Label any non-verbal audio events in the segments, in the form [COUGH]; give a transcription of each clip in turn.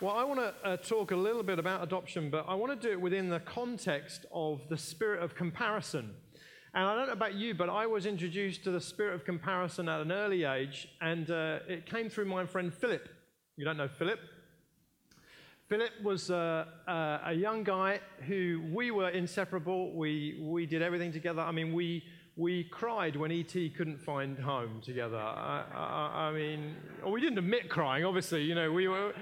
Well, I want to uh, talk a little bit about adoption, but I want to do it within the context of the spirit of comparison. And I don't know about you, but I was introduced to the spirit of comparison at an early age, and uh, it came through my friend Philip. You don't know Philip? Philip was uh, uh, a young guy who we were inseparable. We, we did everything together. I mean, we, we cried when E.T. couldn't find home together. I, I, I, mean, we didn't admit crying, obviously. You know, we were.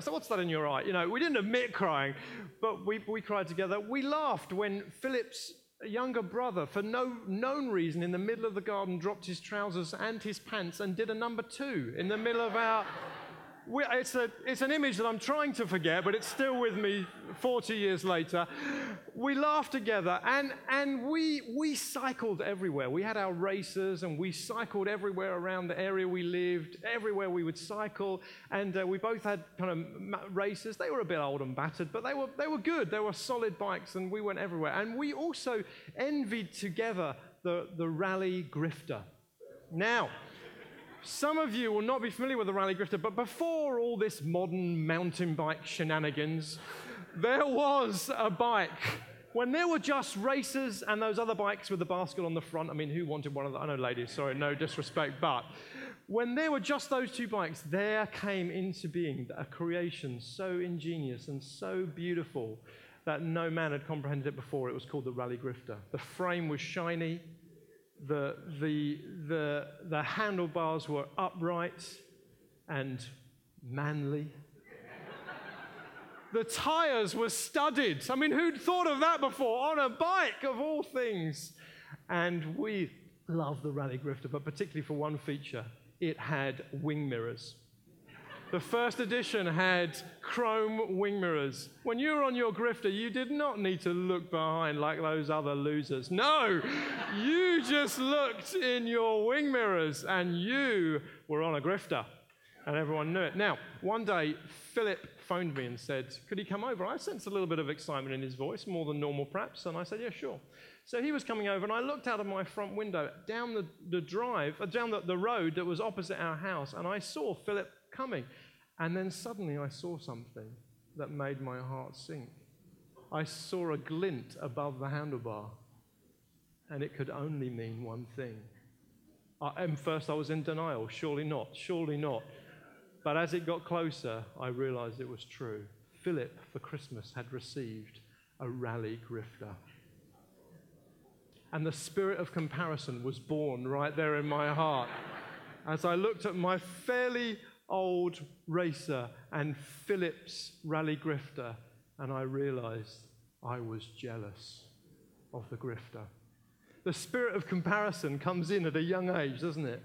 So what's that in your eye? You know, we didn't admit crying, but we, we cried together. We laughed when Philip's younger brother, for no known reason, in the middle of the garden, dropped his trousers and his pants and did a number two in the middle of our it's, a, it's an image that I'm trying to forget, but it's still with me 40 years later. We laughed together and, and we, we cycled everywhere. We had our races and we cycled everywhere around the area we lived, everywhere we would cycle. And uh, we both had kind of races. They were a bit old and battered, but they were, they were good. They were solid bikes and we went everywhere. And we also envied together the, the Raleigh Grifter. Now, some of you will not be familiar with the Raleigh Grifter, but before all this modern mountain bike shenanigans, there was a bike. When there were just racers and those other bikes with the basket on the front, I mean, who wanted one of them? I know, ladies, sorry, no disrespect, but when there were just those two bikes, there came into being a creation so ingenious and so beautiful that no man had comprehended it before. It was called the Raleigh Grifter. The frame was shiny, the, the, the, the handlebars were upright and manly. the tires were studded. I mean, who'd thought of that before? On a bike, of all things. And we love the Raleigh Grifter, but particularly for one feature it had wing mirrors. The first edition had chrome wing mirrors. When you were on your grifter, you did not need to look behind like those other losers. No, you just looked in your wing mirrors and you were on a grifter. And everyone knew it. Now, one day, Philip phoned me and said, Could he come over? I sensed a little bit of excitement in his voice, more than normal perhaps. And I said, Yeah, sure. So he was coming over, and I looked out of my front window down the, the drive, uh, down the, the road that was opposite our house, and I saw Philip coming. And then suddenly I saw something that made my heart sink. I saw a glint above the handlebar, and it could only mean one thing. I, and first I was in denial. Surely not, surely not. But as it got closer, I realized it was true. Philip, for Christmas, had received a Raleigh Grifter. And the spirit of comparison was born right there in my heart. As I looked at my fairly old racer and Philip's Raleigh Grifter, and I realized I was jealous of the grifter. The spirit of comparison comes in at a young age, doesn't it?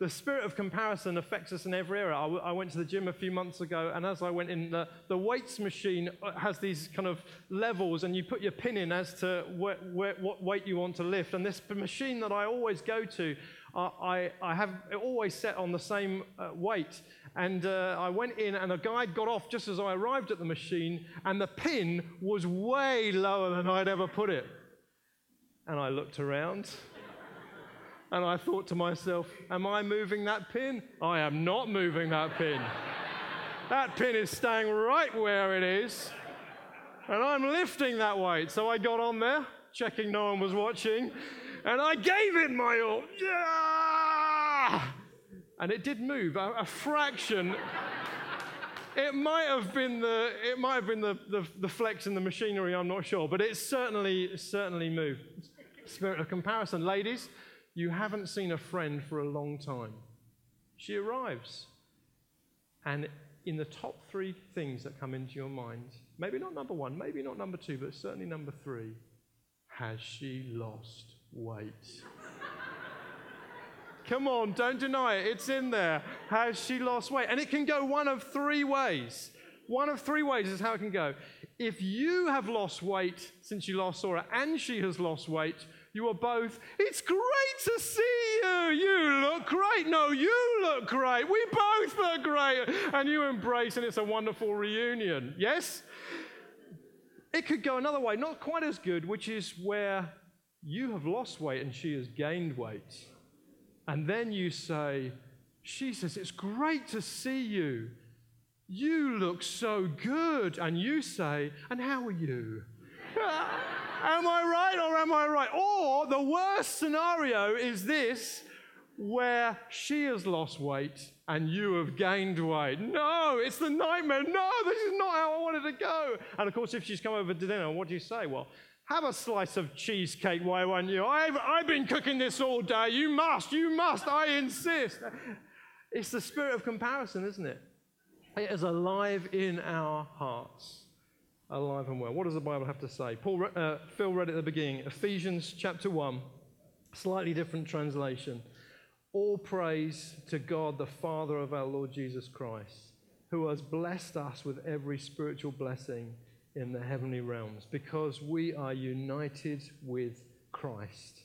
The spirit of comparison affects us in every area. I, w- I went to the gym a few months ago, and as I went in, the, the weights machine uh, has these kind of levels, and you put your pin in as to wh- wh- what weight you want to lift. And this machine that I always go to, I, I have always set on the same uh, weight. And uh, I went in, and a guy got off just as I arrived at the machine, and the pin was way lower than I'd ever put it. And I looked around, [LAUGHS] and I thought to myself, Am I moving that pin? I am not moving that pin. [LAUGHS] that pin is staying right where it is, and I'm lifting that weight. So I got on there, checking no one was watching, and I gave it my all. Yeah! And it did move a, a fraction. it might have been the it might have been the, the, the, flex in the machinery. I'm not sure, but it certainly certainly moved. Spirit of comparison, ladies. You haven't seen a friend for a long time. She arrives, and in the top three things that come into your mind, maybe not number one, maybe not number two, but certainly number three, has she lost weight? Come on, don't deny it. It's in there. Has she lost weight? And it can go one of three ways. One of three ways is how it can go. If you have lost weight since you last saw her and she has lost weight, you are both, it's great to see you. You look great. No, you look great. We both look great. And you embrace, and it's a wonderful reunion. Yes? It could go another way, not quite as good, which is where you have lost weight and she has gained weight. And then you say, Jesus, it's great to see you. You look so good. And you say, And how are you? [LAUGHS] am I right or am I right? Or the worst scenario is this where she has lost weight and you have gained weight. No, it's the nightmare. No, this is not how I wanted to go. And of course, if she's come over to dinner, what do you say? Well, have a slice of cheesecake, why won't you? I've, I've been cooking this all day. You must, you must, I insist. It's the spirit of comparison, isn't it? It is alive in our hearts. Alive and well. What does the Bible have to say? Paul, uh, Phil read at the beginning Ephesians chapter 1, slightly different translation. All praise to God, the Father of our Lord Jesus Christ, who has blessed us with every spiritual blessing in the heavenly realms, because we are united with Christ.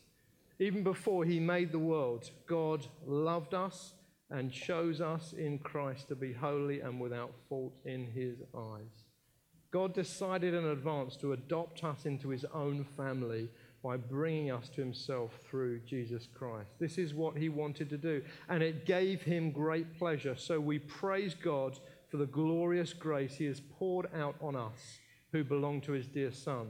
Even before he made the world, God loved us and chose us in Christ to be holy and without fault in his eyes. God decided in advance to adopt us into his own family by bringing us to himself through Jesus Christ. This is what he wanted to do, and it gave him great pleasure. So we praise God for the glorious grace he has poured out on us who belong to his dear Son.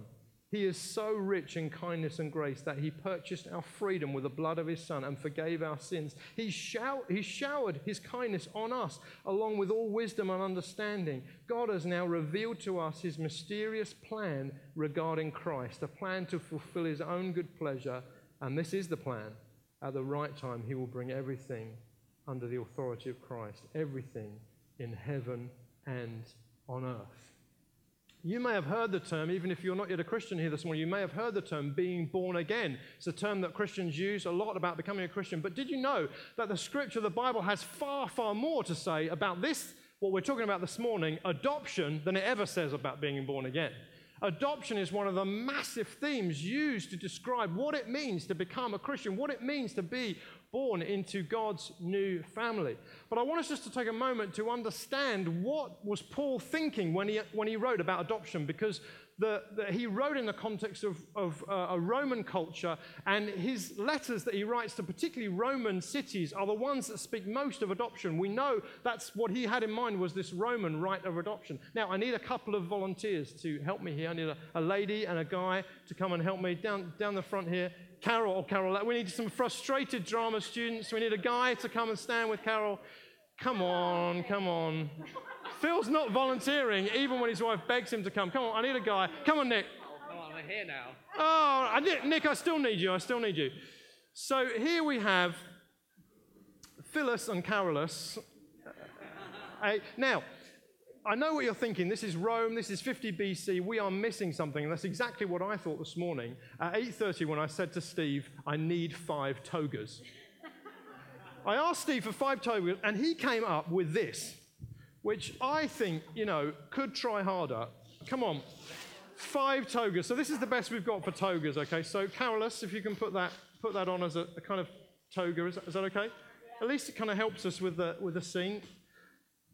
He is so rich in kindness and grace that he purchased our freedom with the blood of his Son and forgave our sins. He, show- he showered his kindness on us, along with all wisdom and understanding. God has now revealed to us his mysterious plan regarding Christ, a plan to fulfill his own good pleasure. And this is the plan. At the right time, he will bring everything under the authority of Christ, everything in heaven and on earth. You may have heard the term, even if you're not yet a Christian here this morning, you may have heard the term being born again. It's a term that Christians use a lot about becoming a Christian. But did you know that the scripture, the Bible, has far, far more to say about this, what we're talking about this morning, adoption, than it ever says about being born again? Adoption is one of the massive themes used to describe what it means to become a Christian, what it means to be born into God's new family. But I want us just to take a moment to understand what was Paul thinking when he, when he wrote about adoption, because the, the, he wrote in the context of, of uh, a Roman culture, and his letters that he writes to particularly Roman cities are the ones that speak most of adoption. We know that's what he had in mind was this Roman rite of adoption. Now, I need a couple of volunteers to help me here. I need a, a lady and a guy to come and help me down, down the front here. Carol, or Carol, we need some frustrated drama students. We need a guy to come and stand with Carol. Come on, come on. Phil's not volunteering, even when his wife begs him to come. Come on, I need a guy. Come on, Nick. Oh, on, I'm here now. Oh, I Nick, I still need you. I still need you. So here we have Phyllis and Carolus. Now, I know what you're thinking. This is Rome. This is 50 BC. We are missing something. And that's exactly what I thought this morning at 8:30 when I said to Steve, "I need five togas." [LAUGHS] I asked Steve for five togas, and he came up with this, which I think you know could try harder. Come on, five togas. So this is the best we've got for togas. Okay. So Carolus, if you can put that put that on as a, a kind of toga, is that, is that okay? At least it kind of helps us with the with the scene.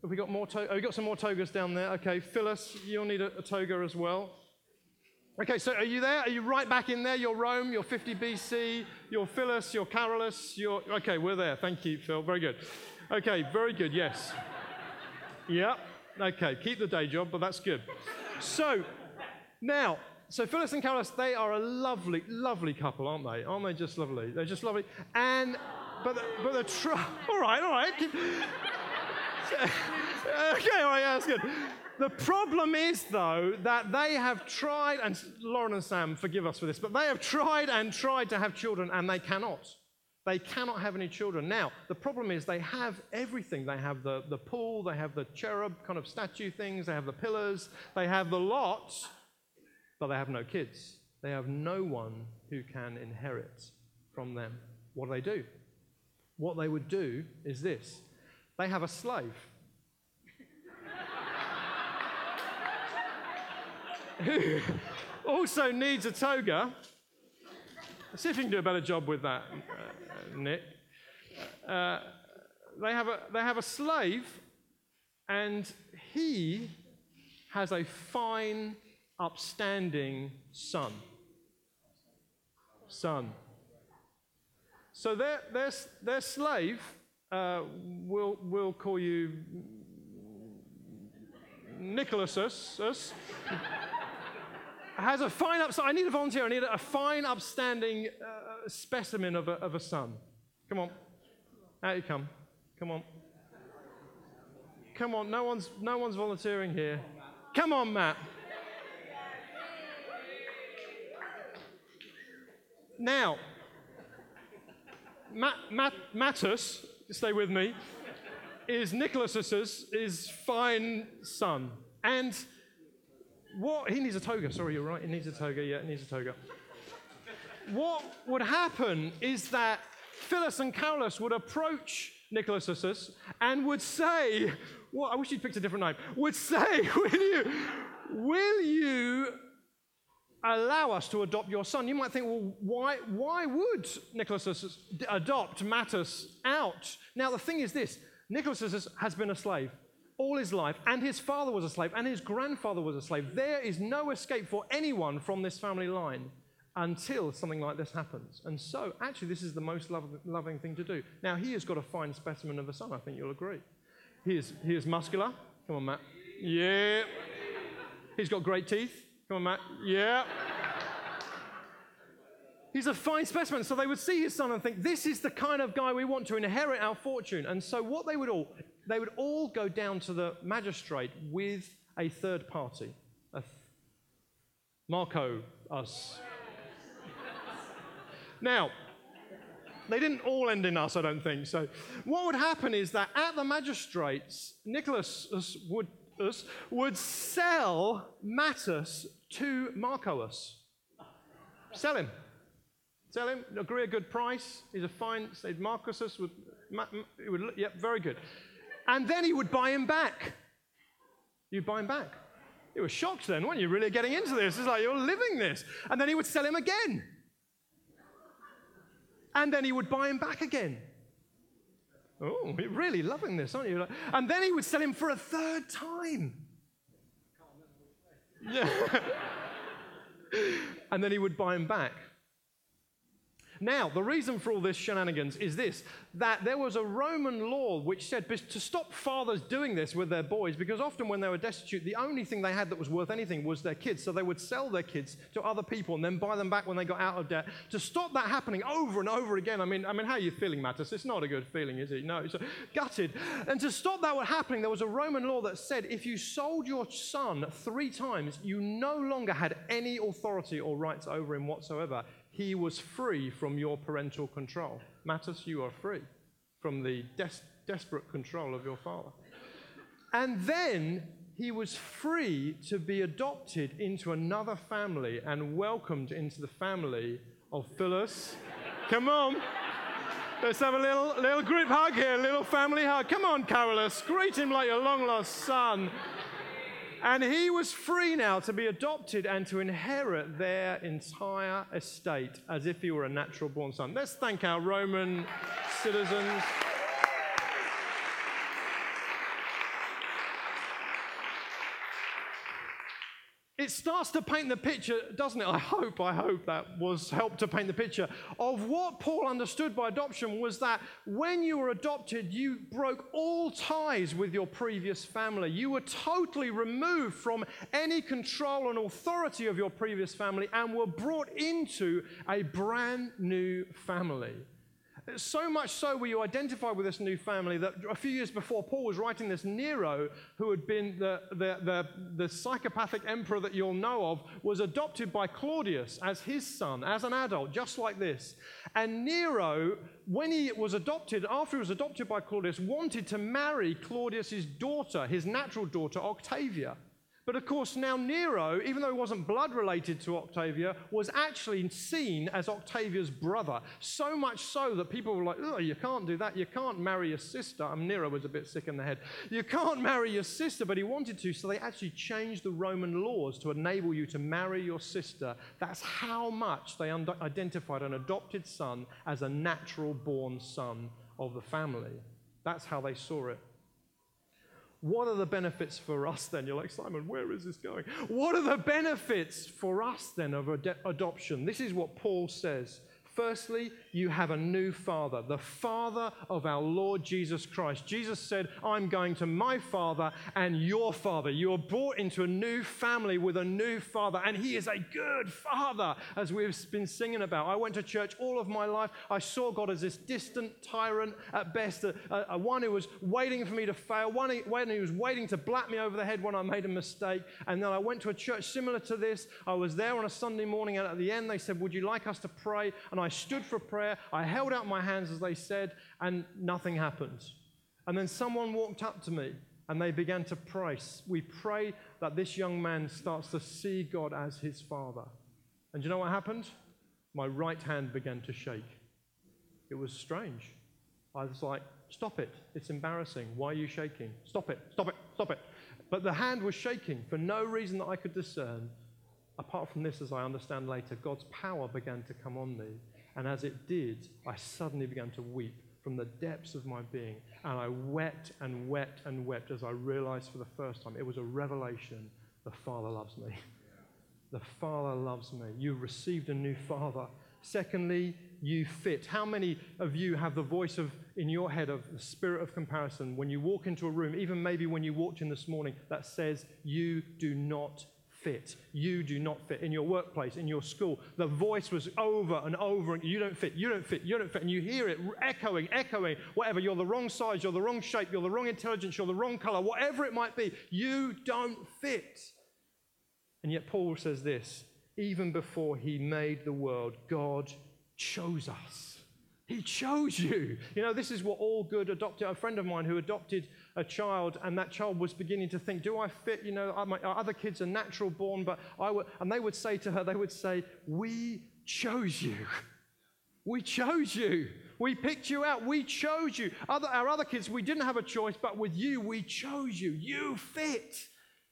Have we got more? To- oh, we got some more togas down there. Okay, Phyllis, you'll need a, a toga as well. Okay, so are you there? Are you right back in there? You're Rome, you're 50 BC, you're Phyllis, you're Carolus, you're. Okay, we're there. Thank you, Phil. Very good. Okay, very good, yes. Yeah, okay, keep the day job, but that's good. So, now, so Phyllis and Carolus, they are a lovely, lovely couple, aren't they? Aren't they just lovely? They're just lovely. And, but, but the, [LAUGHS] all right, all right. [LAUGHS] okay, right, yeah, that's good. The problem is, though, that they have tried, and Lauren and Sam, forgive us for this, but they have tried and tried to have children, and they cannot. They cannot have any children. Now, the problem is they have everything. They have the, the pool, they have the cherub kind of statue things, they have the pillars, they have the lot, but they have no kids. They have no one who can inherit from them. What do they do? What they would do is this they have a slave. who also needs a toga. See if you can do a better job with that, uh, Nick. Uh, they, have a, they have a slave, and he has a fine, upstanding son. Son. So their, their, their slave uh, will, we'll call you Nicholas us, us, has a fine up. I need a volunteer. I need a fine, upstanding uh, specimen of a, of a son. Come on, out you come. Come on. Come on. No one's no one's volunteering here. Come on, Matt. Now, Matt, Matt, Mattus, stay with me, is Nicholas's is fine son. And what he needs a toga. Sorry, you're right. He needs a toga. Yeah, he needs a toga. what would happen is that Phyllis and Carolus would approach Nicholas and would say, well, I wish you'd picked a different name, would say, will you, will you allow us to adopt your son? You might think, well, why, why would Nicholas adopt Mattus out? Now, the thing is this Nicholas has been a slave all his life, and his father was a slave, and his grandfather was a slave. There is no escape for anyone from this family line until something like this happens. And so, actually, this is the most loving thing to do. Now, he has got a fine specimen of a son, I think you'll agree. He is, he is muscular. Come on, Matt. Yeah. He's got great teeth. Come on, Matt. Yeah. He's a fine specimen. So they would see his son and think, this is the kind of guy we want to inherit our fortune. And so what they would all, they would all go down to the magistrate with a third party. A th- Marco, us. now, they didn't all end in us, I don't think. So, what would happen is that at the magistrates, Nicholas would, would sell Mattus to Marcos. Sell him. Sell him, agree a good price. He's a fine, say Marcus would, would, yep, very good. And then he would buy him back. You'd buy him back. You were shocked then, weren't you? Really getting into this. It's like you're living this. And then he would sell him again. And then he would buy him back again. Oh, you're really loving this, aren't you? And then he would sell him for a third time. Yeah. [LAUGHS] and then he would buy him back. Now, the reason for all this shenanigans is this that there was a Roman law which said to stop fathers doing this with their boys, because often when they were destitute, the only thing they had that was worth anything was their kids. So they would sell their kids to other people and then buy them back when they got out of debt. To stop that happening over and over again, I mean, I mean how are you feeling, Mattis? It's not a good feeling, is it? No, it's gutted. And to stop that happening, there was a Roman law that said if you sold your son three times, you no longer had any authority or rights over him whatsoever he was free from your parental control. Mattis, you are free from the des- desperate control of your father. And then he was free to be adopted into another family and welcomed into the family of Phyllis. Come on. Let's have a little, little group hug here, a little family hug. Come on, Carolus. Greet him like your long lost son. And he was free now to be adopted and to inherit their entire estate as if he were a natural born son. Let's thank our Roman citizens. It starts to paint the picture, doesn't it? I hope, I hope that was helped to paint the picture of what Paul understood by adoption was that when you were adopted, you broke all ties with your previous family. You were totally removed from any control and authority of your previous family and were brought into a brand new family. So much so were you identified with this new family that a few years before Paul was writing this, Nero, who had been the, the, the, the, psychopathic emperor that you'll know of, was adopted by Claudius as his son, as an adult, just like this. And Nero, when he was adopted, after he was adopted by Claudius, wanted to marry Claudius's daughter, his natural daughter, Octavia. But of course, now Nero, even though he wasn't blood related to Octavia, was actually seen as Octavia's brother. So much so that people were like, oh, you can't do that. You can't marry your sister. I Nero was a bit sick in the head. You can't marry your sister, but he wanted to. So they actually changed the Roman laws to enable you to marry your sister. That's how much they identified an adopted son as a natural born son of the family. That's how they saw it. What are the benefits for us then? You're like, Simon, where is this going? What are the benefits for us then of ad- adoption? This is what Paul says. Firstly, you have a new father, the father of our Lord Jesus Christ. Jesus said, I'm going to my father and your father. You are brought into a new family with a new father, and he is a good father, as we've been singing about. I went to church all of my life. I saw God as this distant tyrant at best, a, a, a one who was waiting for me to fail, one who, one who was waiting to black me over the head when I made a mistake. And then I went to a church similar to this. I was there on a Sunday morning, and at the end, they said, Would you like us to pray? And I stood for prayer. I held out my hands as they said, and nothing happened. And then someone walked up to me and they began to pray. We pray that this young man starts to see God as his father. And you know what happened? My right hand began to shake. It was strange. I was like, Stop it. It's embarrassing. Why are you shaking? Stop it. Stop it. Stop it. But the hand was shaking for no reason that I could discern. Apart from this, as I understand later, God's power began to come on me. And as it did, I suddenly began to weep from the depths of my being. And I wept and wept and wept as I realized for the first time it was a revelation the Father loves me. The Father loves me. You received a new Father. Secondly, you fit. How many of you have the voice of in your head of the spirit of comparison when you walk into a room, even maybe when you walked in this morning, that says you do not fit. You do not fit in your workplace, in your school. The voice was over and over, and you don't fit, you don't fit, you don't fit. And you hear it echoing, echoing, whatever. You're the wrong size, you're the wrong shape, you're the wrong intelligence, you're the wrong color, whatever it might be. You don't fit. And yet, Paul says this even before he made the world, God chose us. He chose you. You know, this is what all good adopted. A friend of mine who adopted a child, and that child was beginning to think, "Do I fit?" You know, my other kids are natural born, but I would. And they would say to her, they would say, "We chose you. We chose you. We picked you out. We chose you. Other, our other kids, we didn't have a choice, but with you, we chose you. You fit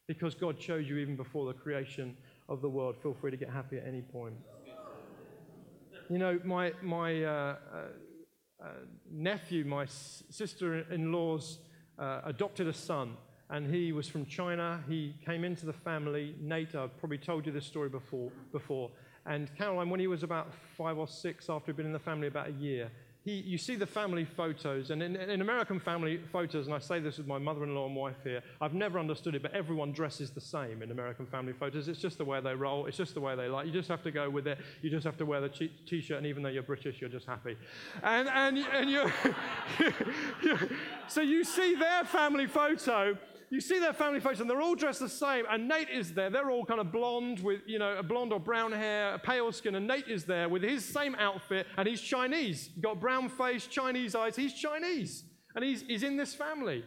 because God chose you even before the creation of the world. Feel free to get happy at any point. You know, my, my uh, uh, uh nephew, my sister in law's uh, adopted a son, and he was from China. He came into the family. Nate, I've probably told you this story before. before. And Caroline, when he was about five or six, after he'd been in the family about a year, he, you see the family photos, and in, in, American family photos, and I say this with my mother in law and wife here, I've never understood it, but everyone dresses the same in American family photos. It's just the way they roll, it's just the way they like. You just have to go with it. You just have to wear the t shirt, and even though you're British, you're just happy. And, and, and you're, [LAUGHS] so you see their family photo, you see their family photos, and they're all dressed the same. And Nate is there. They're all kind of blonde with, you know, a blonde or brown hair, pale skin. And Nate is there with his same outfit, and he's Chinese. He's got brown face, Chinese eyes. He's Chinese. And he's, he's in this family.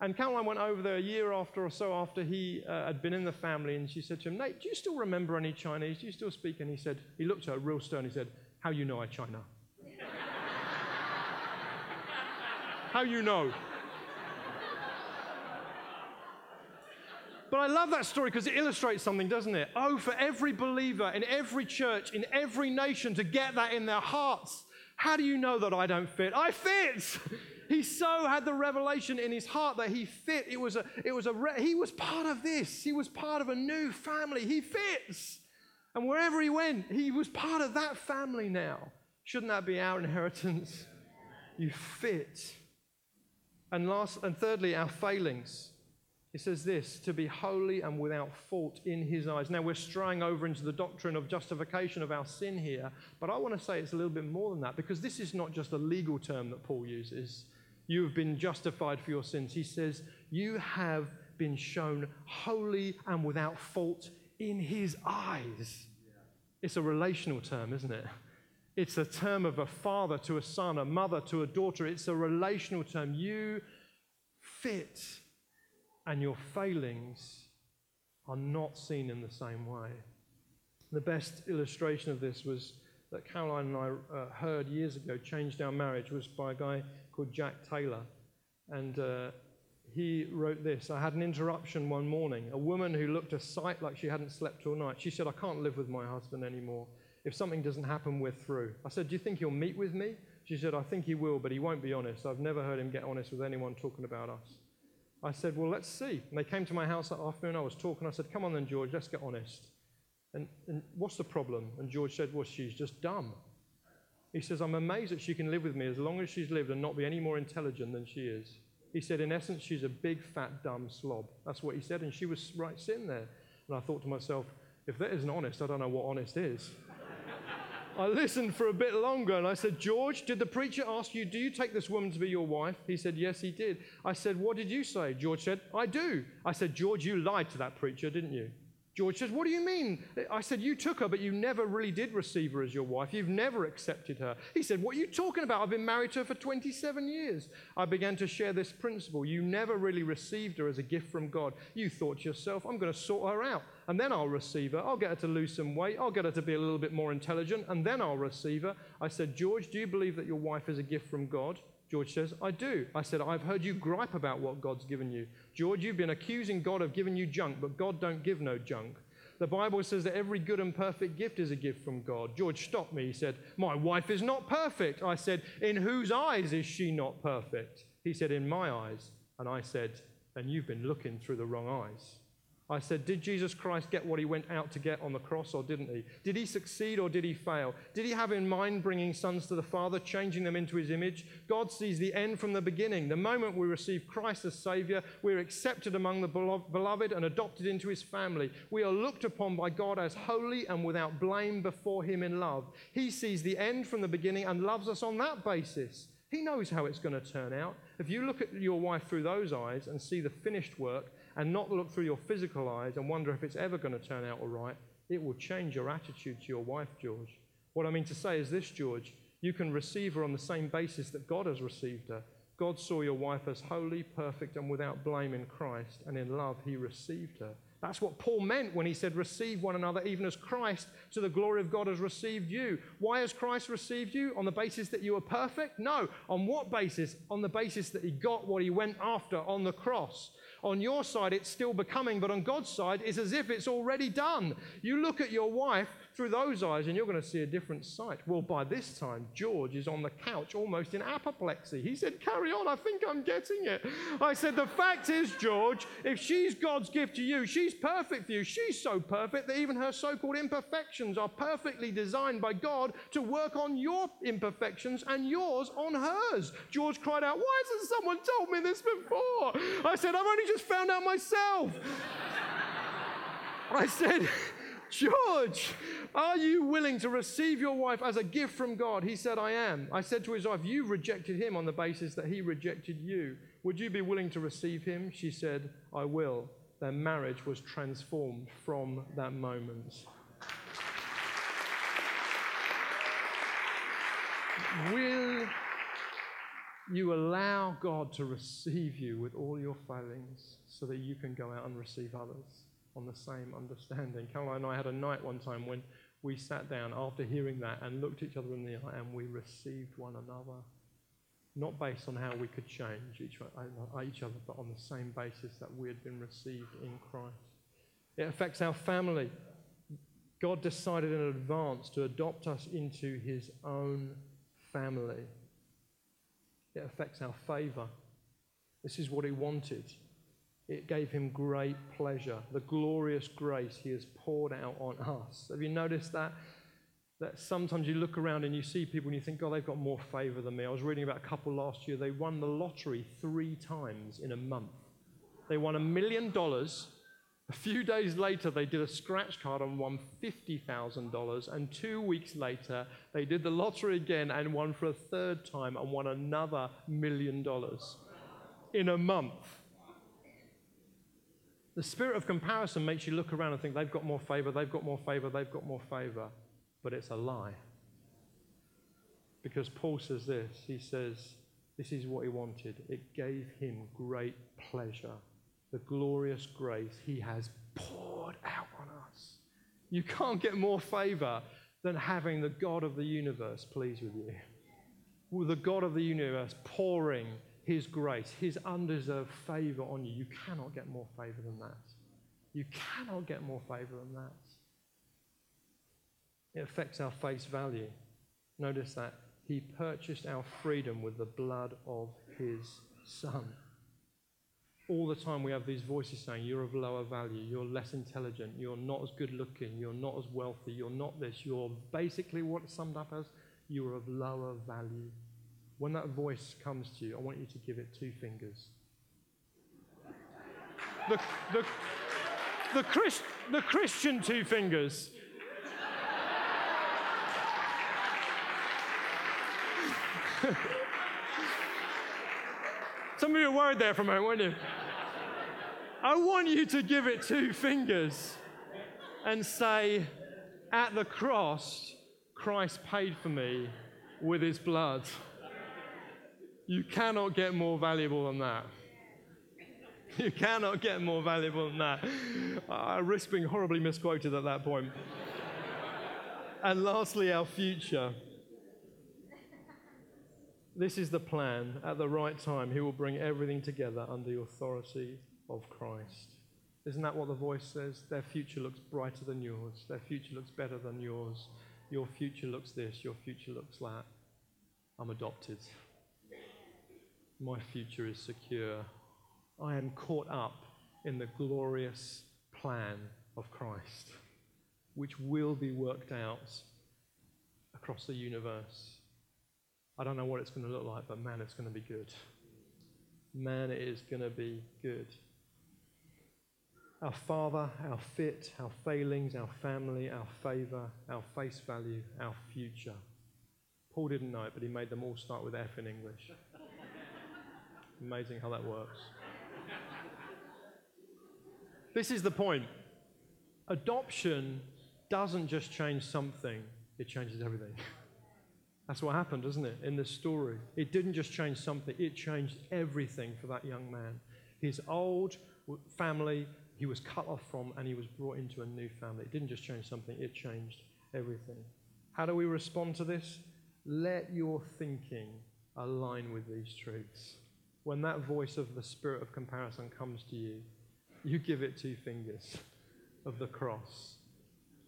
And Caroline went over there a year after or so after he uh, had been in the family, and she said to him, Nate, do you still remember any Chinese? Do you still speak? And he said, he looked at her real stern. He said, How you know I China? [LAUGHS] How you know? But I love that story because it illustrates something, doesn't it? Oh, for every believer in every church, in every nation to get that in their hearts. How do you know that I don't fit? I fit! [LAUGHS] he so had the revelation in his heart that he fit. It was a, it was a, re- he was part of this. He was part of a new family. He fits. And wherever he went, he was part of that family now. Shouldn't that be our inheritance? You fit. And last and thirdly, our failings. It says this to be holy and without fault in his eyes. Now, we're straying over into the doctrine of justification of our sin here, but I want to say it's a little bit more than that because this is not just a legal term that Paul uses. You have been justified for your sins. He says, You have been shown holy and without fault in his eyes. It's a relational term, isn't it? It's a term of a father to a son, a mother to a daughter. It's a relational term. You fit and your failings are not seen in the same way. The best illustration of this was that Caroline and I uh, heard years ago changed our marriage was by a guy called Jack Taylor. And uh, he wrote this I had an interruption one morning. A woman who looked a sight like she hadn't slept all night. She said, I can't live with my husband anymore. If something doesn't happen, we're through. I said, Do you think he'll meet with me? She said, I think he will, but he won't be honest. I've never heard him get honest with anyone talking about us. I said, Well, let's see. And they came to my house that afternoon. I was talking. I said, Come on then, George, let's get honest. And, and what's the problem? And George said, Well, she's just dumb. He says, I'm amazed that she can live with me as long as she's lived and not be any more intelligent than she is. He said, in essence, she's a big, fat, dumb slob. That's what he said. And she was right sitting there. And I thought to myself, if that isn't honest, I don't know what honest is. I listened for a bit longer and I said, George, did the preacher ask you, do you take this woman to be your wife? He said, yes, he did. I said, what did you say? George said, I do. I said, George, you lied to that preacher, didn't you? George says, What do you mean? I said, You took her, but you never really did receive her as your wife. You've never accepted her. He said, What are you talking about? I've been married to her for 27 years. I began to share this principle. You never really received her as a gift from God. You thought to yourself, I'm going to sort her out, and then I'll receive her. I'll get her to lose some weight. I'll get her to be a little bit more intelligent, and then I'll receive her. I said, George, do you believe that your wife is a gift from God? George says, I do. I said, I've heard you gripe about what God's given you. George, you've been accusing God of giving you junk, but God don't give no junk. The Bible says that every good and perfect gift is a gift from God. George stopped me. He said, My wife is not perfect. I said, In whose eyes is she not perfect? He said, In my eyes. And I said, And you've been looking through the wrong eyes. I said, Did Jesus Christ get what he went out to get on the cross or didn't he? Did he succeed or did he fail? Did he have in mind bringing sons to the Father, changing them into his image? God sees the end from the beginning. The moment we receive Christ as Savior, we're accepted among the beloved and adopted into his family. We are looked upon by God as holy and without blame before him in love. He sees the end from the beginning and loves us on that basis. He knows how it's going to turn out. If you look at your wife through those eyes and see the finished work, and not look through your physical eyes and wonder if it's ever going to turn out all right, it will change your attitude to your wife, George. What I mean to say is this, George you can receive her on the same basis that God has received her. God saw your wife as holy, perfect, and without blame in Christ, and in love, he received her. That's what Paul meant when he said, Receive one another, even as Christ, to the glory of God, has received you. Why has Christ received you? On the basis that you are perfect? No. On what basis? On the basis that he got what he went after on the cross. On your side, it's still becoming, but on God's side, it's as if it's already done. You look at your wife through those eyes and you're going to see a different sight. Well, by this time, George is on the couch almost in apoplexy. He said, Carry on, I think I'm getting it. I said, The fact is, George, if she's God's gift to you, she's perfect for you. She's so perfect that even her so called imperfections are perfectly designed by God to work on your imperfections and yours on hers. George cried out, Why hasn't someone told me this before? I said, I've only just found out myself. [LAUGHS] I said, George, are you willing to receive your wife as a gift from God? He said, I am. I said to his wife, You rejected him on the basis that he rejected you. Would you be willing to receive him? She said, I will. Their marriage was transformed from that moment. Will you allow God to receive you with all your failings so that you can go out and receive others on the same understanding. Caroline and I had a night one time when we sat down after hearing that and looked each other in the eye and we received one another. Not based on how we could change each, uh, each other, but on the same basis that we had been received in Christ. It affects our family. God decided in advance to adopt us into his own family. It affects our favor. This is what he wanted. It gave him great pleasure. The glorious grace he has poured out on us. Have you noticed that? That sometimes you look around and you see people and you think, God, they've got more favor than me. I was reading about a couple last year. They won the lottery three times in a month. They won a million dollars. A few days later, they did a scratch card and won $50,000. And two weeks later, they did the lottery again and won for a third time and won another million dollars in a month. The spirit of comparison makes you look around and think they've got more favor, they've got more favor, they've got more favor. But it's a lie. Because Paul says this he says, This is what he wanted. It gave him great pleasure. The glorious grace he has poured out on us. You can't get more favor than having the God of the universe pleased with you. With the God of the universe pouring his grace, His undeserved favor on you. You cannot get more favor than that. You cannot get more favor than that. It affects our face value. Notice that. He purchased our freedom with the blood of His Son. All the time we have these voices saying, You're of lower value, you're less intelligent, you're not as good looking, you're not as wealthy, you're not this, you're basically what it's summed up as you are of lower value. When that voice comes to you, I want you to give it two fingers. The, the, the, Christ, the Christian two fingers. [LAUGHS] Some of you were worried there for a moment, weren't you? I want you to give it two fingers and say, At the cross, Christ paid for me with his blood. You cannot get more valuable than that. You cannot get more valuable than that. Ah, I risk being horribly misquoted at that point. and lastly, our future. This is the plan. At the right time, He will bring everything together under the authority of Christ. Isn't that what the voice says? Their future looks brighter than yours. Their future looks better than yours. Your future looks this. Your future looks that. I'm adopted. My future is secure. I am caught up in the glorious plan of Christ, which will be worked out across the universe. I don't know what it's going to look like, but man, it's going to be good. Man, it is going to be good. Our Father, our fit, our failings, our family, our favor, our face value, our future. Paul didn't know it, but he made them all start with F in English. Amazing how that works. This is the point. Adoption doesn't just change something, it changes everything. That's what happened, doesn't it, in this story? It didn't just change something, it changed everything for that young man. His old family, he was cut off from, and he was brought into a new family. It didn't just change something, it changed everything. How do we respond to this? Let your thinking align with these truths. When that voice of the spirit of comparison comes to you, you give it two fingers of the cross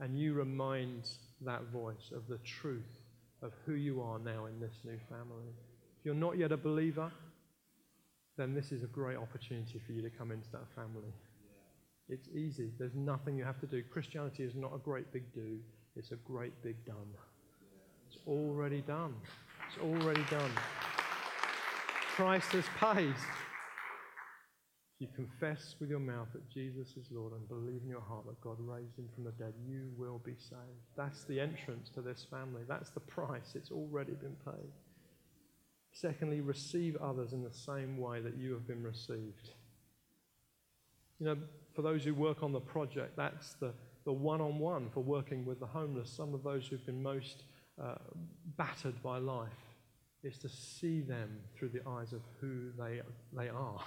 and you remind that voice of the truth of who you are now in this new family. If you're not yet a believer, then this is a great opportunity for you to come into that family. It's easy. There's nothing you have to do. Christianity is not a great big do, it's a great big done. It's already done. It's already done. Christ has paid. If you confess with your mouth that Jesus is Lord and believe in your heart that God raised him from the dead, you will be saved. That's the entrance to this family. That's the price. It's already been paid. Secondly, receive others in the same way that you have been received. You know, for those who work on the project, that's the, the one-on-one for working with the homeless, some of those who've been most uh, battered by life, is to see them through the eyes of who they, they are.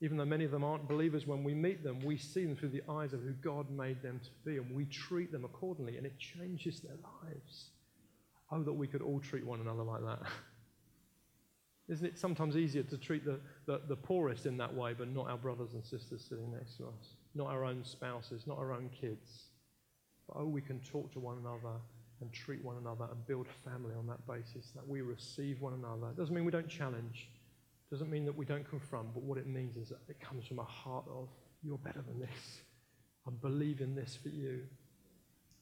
Even though many of them aren't believers, when we meet them, we see them through the eyes of who God made them to be, and we treat them accordingly, and it changes their lives. Oh, that we could all treat one another like that. [LAUGHS] Isn't it sometimes easier to treat the, the, the, poorest in that way, but not our brothers and sisters sitting next to us? Not our own spouses, not our own kids. But oh, we can talk to one another and treat one another and build family on that basis, that we receive one another. It doesn't mean we don't challenge, it doesn't mean that we don't confront, but what it means is that it comes from a heart of, you're better than this. I believe in this for you.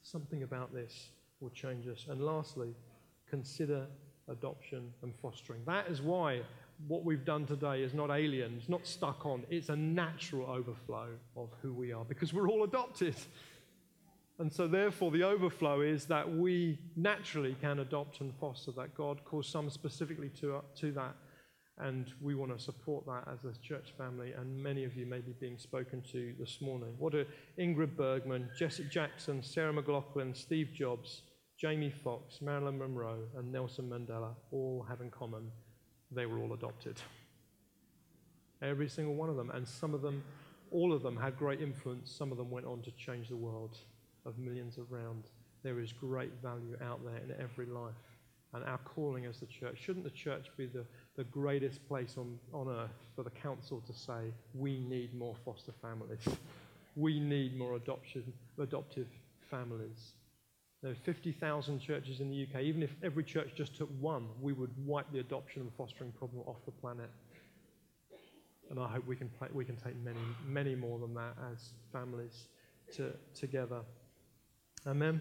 Something about this will change us. And lastly, consider adoption and fostering. That is why what we've done today is not aliens, not stuck on. It's a natural overflow of who we are because we're all adopted. And so, therefore, the overflow is that we naturally can adopt and foster, that God calls some specifically to, uh, to that. And we want to support that as a church family. And many of you may be being spoken to this morning. What do Ingrid Bergman, Jesse Jackson, Sarah McLachlan, Steve Jobs, Jamie Foxx, Marilyn Monroe, and Nelson Mandela all have in common? They were all adopted. Every single one of them. And some of them, all of them, had great influence. Some of them went on to change the world of millions around. There is great value out there in every life. And our calling as the church, shouldn't the church be the, the greatest place on, on earth for the council to say, we need more foster families? we need more adoption, adoptive families. There are 50,000 churches in the UK. Even if every church just took one, we would wipe the adoption and fostering problem off the planet. And I hope we can, play, we can take many, many more than that as families to, together. Amen.